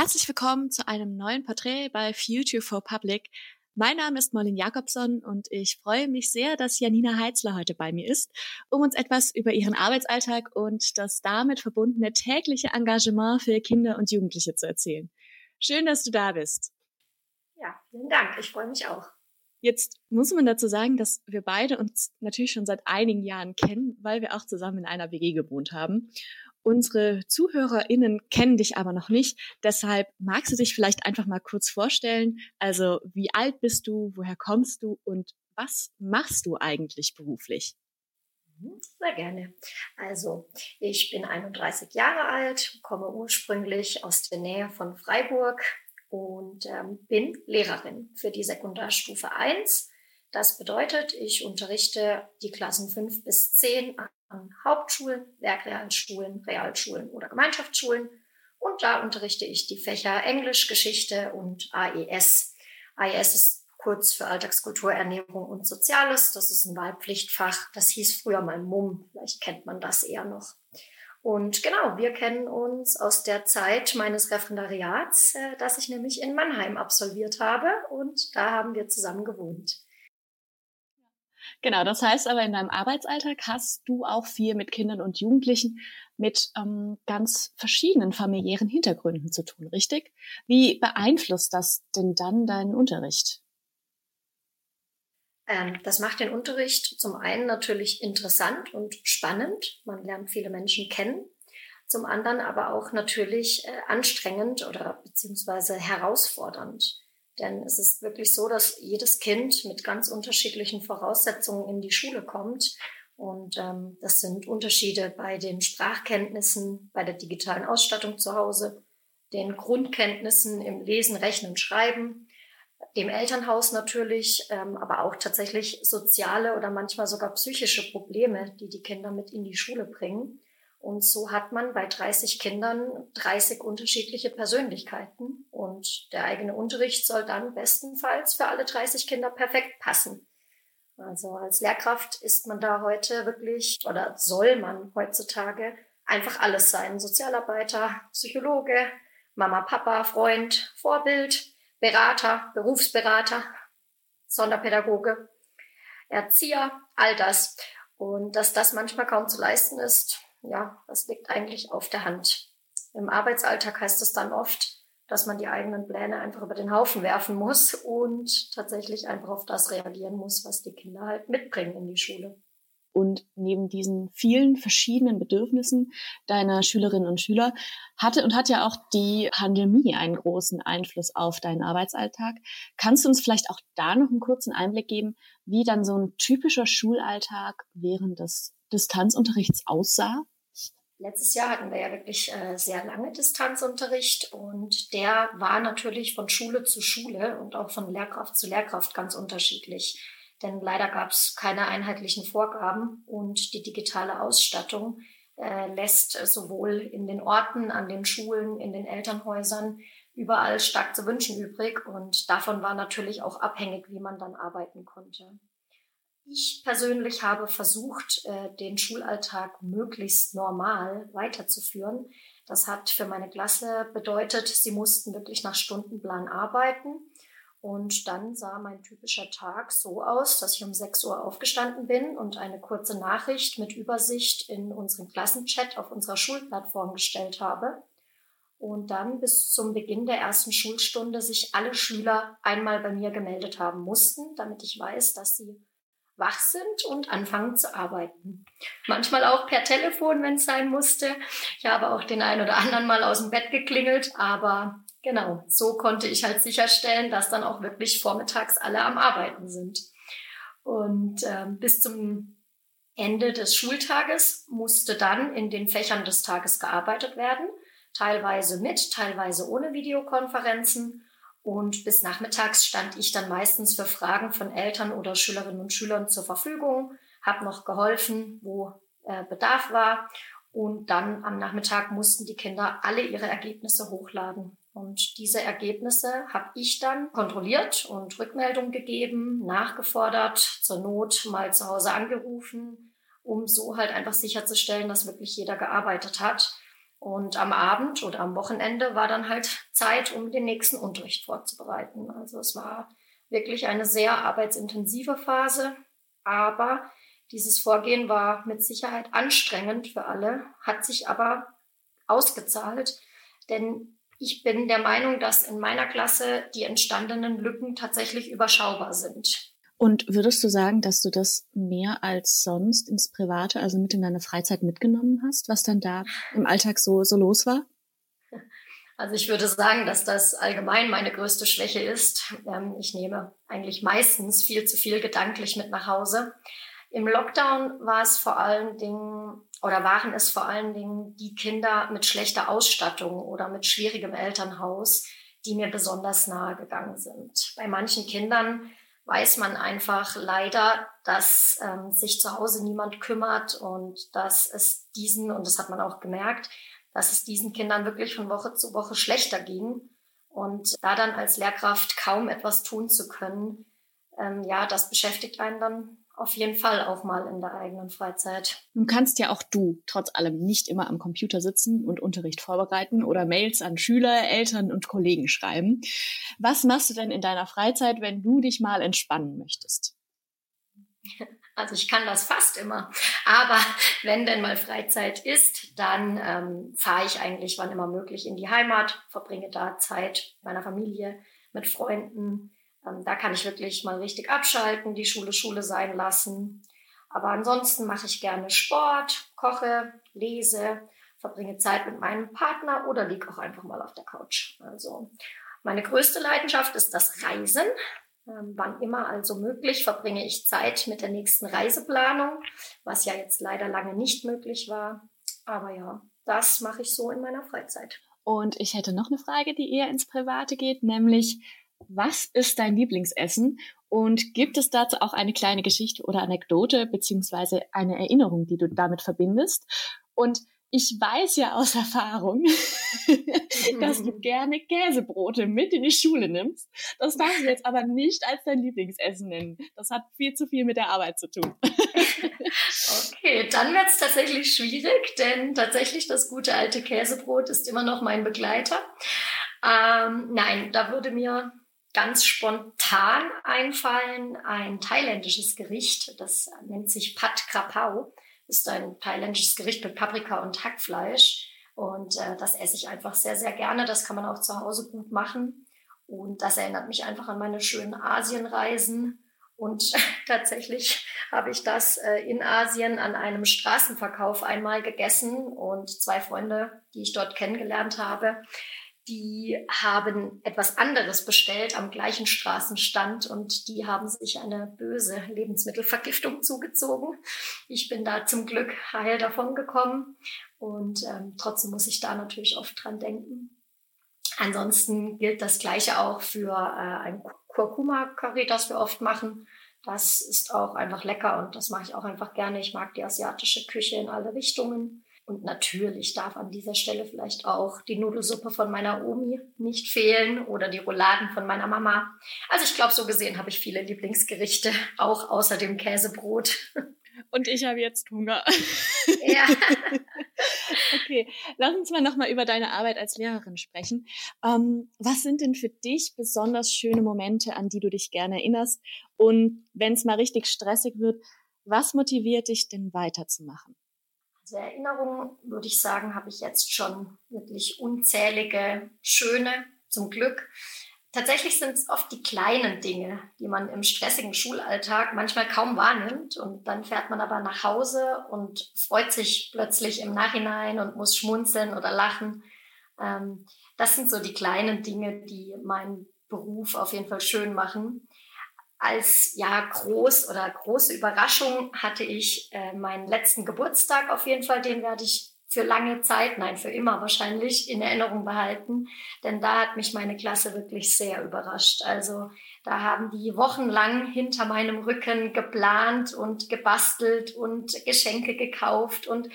Herzlich willkommen zu einem neuen Porträt bei Future for Public. Mein Name ist Molin Jakobson und ich freue mich sehr, dass Janina Heitzler heute bei mir ist, um uns etwas über ihren Arbeitsalltag und das damit verbundene tägliche Engagement für Kinder und Jugendliche zu erzählen. Schön, dass du da bist. Ja, vielen Dank. Ich freue mich auch. Jetzt muss man dazu sagen, dass wir beide uns natürlich schon seit einigen Jahren kennen, weil wir auch zusammen in einer WG gewohnt haben. Unsere ZuhörerInnen kennen dich aber noch nicht. Deshalb magst du dich vielleicht einfach mal kurz vorstellen. Also, wie alt bist du? Woher kommst du? Und was machst du eigentlich beruflich? Mhm, sehr gerne. Also, ich bin 31 Jahre alt, komme ursprünglich aus der Nähe von Freiburg und ähm, bin Lehrerin für die Sekundarstufe 1. Das bedeutet, ich unterrichte die Klassen 5 bis 10 an Hauptschulen, Werkrealschulen, Realschulen oder Gemeinschaftsschulen. Und da unterrichte ich die Fächer Englisch, Geschichte und AES. AES ist kurz für Alltagskultur, Ernährung und Soziales. Das ist ein Wahlpflichtfach. Das hieß früher mal MUM. Vielleicht kennt man das eher noch. Und genau, wir kennen uns aus der Zeit meines Referendariats, äh, das ich nämlich in Mannheim absolviert habe. Und da haben wir zusammen gewohnt. Genau, das heißt aber in deinem Arbeitsalltag hast du auch viel mit Kindern und Jugendlichen mit ähm, ganz verschiedenen familiären Hintergründen zu tun, richtig? Wie beeinflusst das denn dann deinen Unterricht? Ähm, das macht den Unterricht zum einen natürlich interessant und spannend. Man lernt viele Menschen kennen. Zum anderen aber auch natürlich äh, anstrengend oder beziehungsweise herausfordernd. Denn es ist wirklich so, dass jedes Kind mit ganz unterschiedlichen Voraussetzungen in die Schule kommt. Und ähm, das sind Unterschiede bei den Sprachkenntnissen, bei der digitalen Ausstattung zu Hause, den Grundkenntnissen im Lesen, Rechnen, Schreiben, dem Elternhaus natürlich, ähm, aber auch tatsächlich soziale oder manchmal sogar psychische Probleme, die die Kinder mit in die Schule bringen. Und so hat man bei 30 Kindern 30 unterschiedliche Persönlichkeiten. Und der eigene Unterricht soll dann bestenfalls für alle 30 Kinder perfekt passen. Also als Lehrkraft ist man da heute wirklich oder soll man heutzutage einfach alles sein. Sozialarbeiter, Psychologe, Mama, Papa, Freund, Vorbild, Berater, Berufsberater, Sonderpädagoge, Erzieher, all das. Und dass das manchmal kaum zu leisten ist, ja, das liegt eigentlich auf der Hand. Im Arbeitsalltag heißt es dann oft, dass man die eigenen Pläne einfach über den Haufen werfen muss und tatsächlich einfach auf das reagieren muss, was die Kinder halt mitbringen in die Schule. Und neben diesen vielen verschiedenen Bedürfnissen deiner Schülerinnen und Schüler hatte und hat ja auch die Pandemie einen großen Einfluss auf deinen Arbeitsalltag. Kannst du uns vielleicht auch da noch einen kurzen Einblick geben, wie dann so ein typischer Schulalltag während des Distanzunterrichts aussah? Letztes Jahr hatten wir ja wirklich äh, sehr lange Distanzunterricht und der war natürlich von Schule zu Schule und auch von Lehrkraft zu Lehrkraft ganz unterschiedlich. Denn leider gab es keine einheitlichen Vorgaben und die digitale Ausstattung äh, lässt sowohl in den Orten, an den Schulen, in den Elternhäusern überall stark zu wünschen übrig und davon war natürlich auch abhängig, wie man dann arbeiten konnte. Ich persönlich habe versucht, äh, den Schulalltag möglichst normal weiterzuführen. Das hat für meine Klasse bedeutet, sie mussten wirklich nach Stundenplan arbeiten. Und dann sah mein typischer Tag so aus, dass ich um 6 Uhr aufgestanden bin und eine kurze Nachricht mit Übersicht in unseren Klassenchat auf unserer Schulplattform gestellt habe. Und dann bis zum Beginn der ersten Schulstunde sich alle Schüler einmal bei mir gemeldet haben mussten, damit ich weiß, dass sie wach sind und anfangen zu arbeiten. Manchmal auch per Telefon, wenn es sein musste. Ich habe auch den einen oder anderen mal aus dem Bett geklingelt, aber genau, so konnte ich halt sicherstellen, dass dann auch wirklich vormittags alle am Arbeiten sind. Und ähm, bis zum Ende des Schultages musste dann in den Fächern des Tages gearbeitet werden, teilweise mit, teilweise ohne Videokonferenzen. Und bis nachmittags stand ich dann meistens für Fragen von Eltern oder Schülerinnen und Schülern zur Verfügung, habe noch geholfen, wo äh, Bedarf war. Und dann am Nachmittag mussten die Kinder alle ihre Ergebnisse hochladen. Und diese Ergebnisse habe ich dann kontrolliert und Rückmeldung gegeben, nachgefordert, zur Not mal zu Hause angerufen, um so halt einfach sicherzustellen, dass wirklich jeder gearbeitet hat. Und am Abend oder am Wochenende war dann halt Zeit, um den nächsten Unterricht vorzubereiten. Also es war wirklich eine sehr arbeitsintensive Phase, aber dieses Vorgehen war mit Sicherheit anstrengend für alle, hat sich aber ausgezahlt, denn ich bin der Meinung, dass in meiner Klasse die entstandenen Lücken tatsächlich überschaubar sind. Und würdest du sagen, dass du das mehr als sonst ins Private, also mit in deine Freizeit mitgenommen hast, was dann da im Alltag so, so los war? Also ich würde sagen, dass das allgemein meine größte Schwäche ist. Ähm, ich nehme eigentlich meistens viel zu viel gedanklich mit nach Hause. Im Lockdown war es vor allen Dingen oder waren es vor allen Dingen die Kinder mit schlechter Ausstattung oder mit schwierigem Elternhaus, die mir besonders nahe gegangen sind. Bei manchen Kindern weiß man einfach leider, dass ähm, sich zu Hause niemand kümmert und dass es diesen, und das hat man auch gemerkt, dass es diesen Kindern wirklich von Woche zu Woche schlechter ging. Und da dann als Lehrkraft kaum etwas tun zu können, ähm, ja, das beschäftigt einen dann auf jeden Fall auch mal in der eigenen Freizeit. Nun kannst ja auch du trotz allem nicht immer am Computer sitzen und Unterricht vorbereiten oder Mails an Schüler, Eltern und Kollegen schreiben. Was machst du denn in deiner Freizeit, wenn du dich mal entspannen möchtest? Also ich kann das fast immer. Aber wenn denn mal Freizeit ist, dann ähm, fahre ich eigentlich wann immer möglich in die Heimat, verbringe da Zeit mit meiner Familie, mit Freunden, da kann ich wirklich mal richtig abschalten, die Schule Schule sein lassen. Aber ansonsten mache ich gerne Sport, koche, lese, verbringe Zeit mit meinem Partner oder liege auch einfach mal auf der Couch. Also meine größte Leidenschaft ist das Reisen. Ähm, wann immer also möglich verbringe ich Zeit mit der nächsten Reiseplanung, was ja jetzt leider lange nicht möglich war. Aber ja, das mache ich so in meiner Freizeit. Und ich hätte noch eine Frage, die eher ins Private geht, nämlich was ist dein Lieblingsessen? Und gibt es dazu auch eine kleine Geschichte oder Anekdote beziehungsweise eine Erinnerung, die du damit verbindest? Und ich weiß ja aus Erfahrung, dass du gerne Käsebrote mit in die Schule nimmst. Das darfst du jetzt aber nicht als dein Lieblingsessen nennen. Das hat viel zu viel mit der Arbeit zu tun. okay, dann wird es tatsächlich schwierig, denn tatsächlich das gute alte Käsebrot ist immer noch mein Begleiter. Ähm, nein, da würde mir ganz spontan einfallen ein thailändisches Gericht. Das nennt sich Pat Krapau. Ist ein thailändisches Gericht mit Paprika und Hackfleisch. Und äh, das esse ich einfach sehr, sehr gerne. Das kann man auch zu Hause gut machen. Und das erinnert mich einfach an meine schönen Asienreisen. Und tatsächlich habe ich das äh, in Asien an einem Straßenverkauf einmal gegessen und zwei Freunde, die ich dort kennengelernt habe, die haben etwas anderes bestellt am gleichen Straßenstand und die haben sich eine böse Lebensmittelvergiftung zugezogen. Ich bin da zum Glück heil davon gekommen und ähm, trotzdem muss ich da natürlich oft dran denken. Ansonsten gilt das Gleiche auch für äh, ein Kurkuma-Curry, das wir oft machen. Das ist auch einfach lecker und das mache ich auch einfach gerne. Ich mag die asiatische Küche in alle Richtungen. Und natürlich darf an dieser Stelle vielleicht auch die Nudelsuppe von meiner Omi nicht fehlen oder die Rouladen von meiner Mama. Also ich glaube, so gesehen habe ich viele Lieblingsgerichte, auch außer dem Käsebrot. Und ich habe jetzt Hunger. Ja. okay, lass uns mal nochmal über deine Arbeit als Lehrerin sprechen. Ähm, was sind denn für dich besonders schöne Momente, an die du dich gerne erinnerst? Und wenn es mal richtig stressig wird, was motiviert dich denn weiterzumachen? Also Erinnerungen, würde ich sagen, habe ich jetzt schon wirklich unzählige, schöne, zum Glück. Tatsächlich sind es oft die kleinen Dinge, die man im stressigen Schulalltag manchmal kaum wahrnimmt. Und dann fährt man aber nach Hause und freut sich plötzlich im Nachhinein und muss schmunzeln oder lachen. Ähm, das sind so die kleinen Dinge, die meinen Beruf auf jeden Fall schön machen als ja groß oder große Überraschung hatte ich äh, meinen letzten Geburtstag auf jeden Fall, den werde ich für lange Zeit, nein, für immer wahrscheinlich in Erinnerung behalten, denn da hat mich meine Klasse wirklich sehr überrascht. Also da haben die wochenlang hinter meinem Rücken geplant und gebastelt und Geschenke gekauft und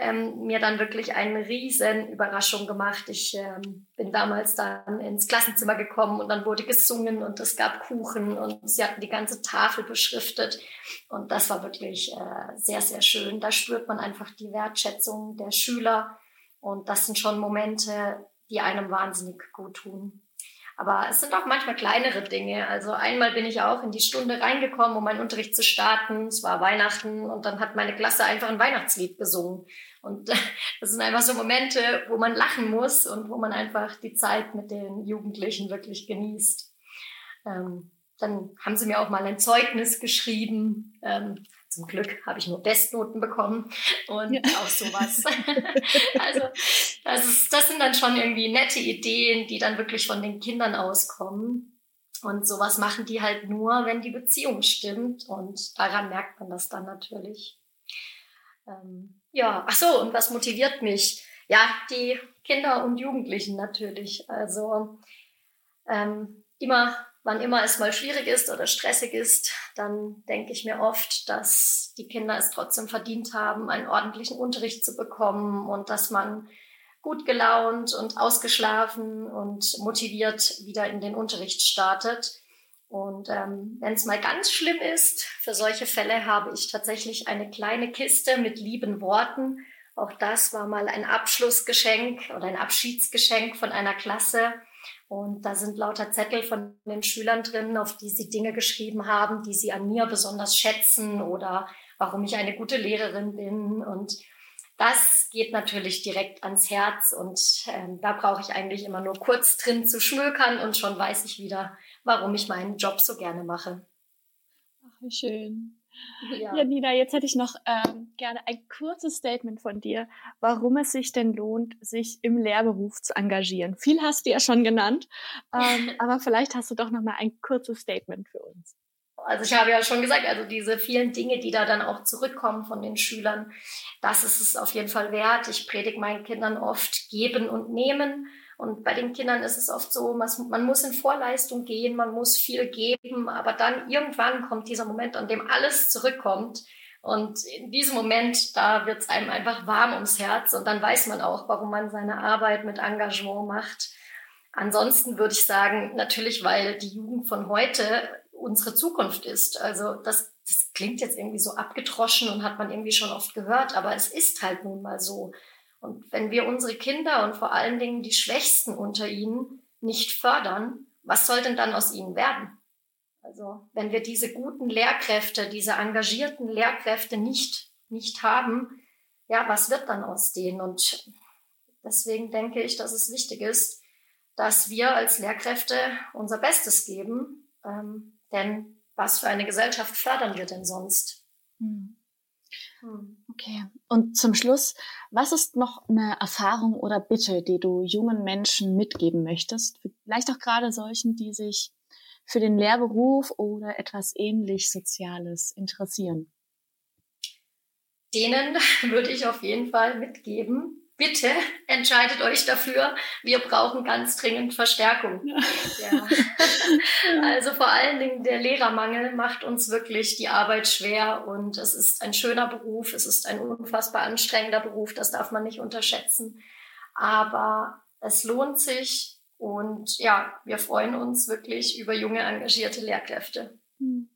ähm, mir dann wirklich eine riesen Überraschung gemacht. Ich ähm, bin damals dann ins Klassenzimmer gekommen und dann wurde gesungen und es gab Kuchen und sie hatten die ganze Tafel beschriftet und das war wirklich äh, sehr, sehr schön. Da spürt man einfach die Wertschätzung der Schüler Und das sind schon Momente, die einem wahnsinnig gut tun. Aber es sind auch manchmal kleinere Dinge. Also einmal bin ich auch in die Stunde reingekommen, um meinen Unterricht zu starten. Es war Weihnachten und dann hat meine Klasse einfach ein Weihnachtslied gesungen. Und das sind einfach so Momente, wo man lachen muss und wo man einfach die Zeit mit den Jugendlichen wirklich genießt. Ähm, dann haben sie mir auch mal ein Zeugnis geschrieben. Ähm, zum Glück habe ich nur Bestnoten bekommen und ja. auch sowas. also das, ist, das sind dann schon irgendwie nette Ideen, die dann wirklich von den Kindern auskommen. Und sowas machen die halt nur, wenn die Beziehung stimmt. Und daran merkt man das dann natürlich. Ähm, ja, ach so, und was motiviert mich? Ja, die Kinder und Jugendlichen natürlich. Also ähm, immer wann immer es mal schwierig ist oder stressig ist, dann denke ich mir oft, dass die Kinder es trotzdem verdient haben, einen ordentlichen Unterricht zu bekommen und dass man gut gelaunt und ausgeschlafen und motiviert wieder in den Unterricht startet. Und ähm, wenn es mal ganz schlimm ist, für solche Fälle habe ich tatsächlich eine kleine Kiste mit lieben Worten. Auch das war mal ein Abschlussgeschenk oder ein Abschiedsgeschenk von einer Klasse und da sind lauter Zettel von den Schülern drin, auf die sie Dinge geschrieben haben, die sie an mir besonders schätzen oder warum ich eine gute Lehrerin bin. Und das geht natürlich direkt ans Herz. Und ähm, da brauche ich eigentlich immer nur kurz drin zu schmökern und schon weiß ich wieder, warum ich meinen Job so gerne mache. Ach, wie schön. Ja. ja, Nina, jetzt hätte ich noch ähm, gerne ein kurzes Statement von dir, warum es sich denn lohnt, sich im Lehrberuf zu engagieren. Viel hast du ja schon genannt, ähm, aber vielleicht hast du doch noch mal ein kurzes Statement für uns. Also ich habe ja schon gesagt, also diese vielen Dinge, die da dann auch zurückkommen von den Schülern, das ist es auf jeden Fall wert. Ich predige meinen Kindern oft geben und nehmen. Und bei den Kindern ist es oft so, man muss in Vorleistung gehen, man muss viel geben, aber dann irgendwann kommt dieser Moment, an dem alles zurückkommt. Und in diesem Moment, da wird es einem einfach warm ums Herz und dann weiß man auch, warum man seine Arbeit mit Engagement macht. Ansonsten würde ich sagen, natürlich, weil die Jugend von heute unsere Zukunft ist. Also das, das klingt jetzt irgendwie so abgedroschen und hat man irgendwie schon oft gehört, aber es ist halt nun mal so. Und wenn wir unsere Kinder und vor allen Dingen die Schwächsten unter ihnen nicht fördern, was soll denn dann aus ihnen werden? Also wenn wir diese guten Lehrkräfte, diese engagierten Lehrkräfte nicht, nicht haben, ja, was wird dann aus denen? Und deswegen denke ich, dass es wichtig ist, dass wir als Lehrkräfte unser Bestes geben. Ähm, denn was für eine Gesellschaft fördern wir denn sonst? Hm. Hm. Okay. Und zum Schluss, was ist noch eine Erfahrung oder Bitte, die du jungen Menschen mitgeben möchtest? Vielleicht auch gerade solchen, die sich für den Lehrberuf oder etwas ähnlich Soziales interessieren. Denen würde ich auf jeden Fall mitgeben, bitte entscheidet euch dafür. Wir brauchen ganz dringend Verstärkung. Ja. Also vor allen Dingen der Lehrermangel macht uns wirklich die Arbeit schwer und es ist ein schöner Beruf, es ist ein unfassbar anstrengender Beruf, das darf man nicht unterschätzen. Aber es lohnt sich und ja, wir freuen uns wirklich über junge, engagierte Lehrkräfte. Hm.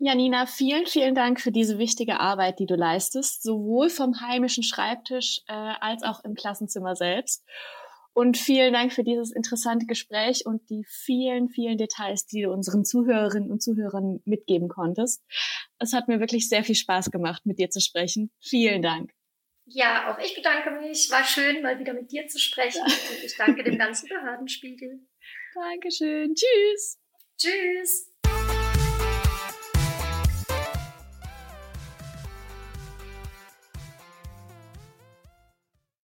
Janina, vielen, vielen Dank für diese wichtige Arbeit, die du leistest, sowohl vom heimischen Schreibtisch äh, als auch im Klassenzimmer selbst. Und vielen Dank für dieses interessante Gespräch und die vielen, vielen Details, die du unseren Zuhörerinnen und Zuhörern mitgeben konntest. Es hat mir wirklich sehr viel Spaß gemacht, mit dir zu sprechen. Vielen Dank. Ja, auch ich bedanke mich. War schön, mal wieder mit dir zu sprechen. Und ich danke dem ganzen Behördenspiegel. Dankeschön. Tschüss. Tschüss.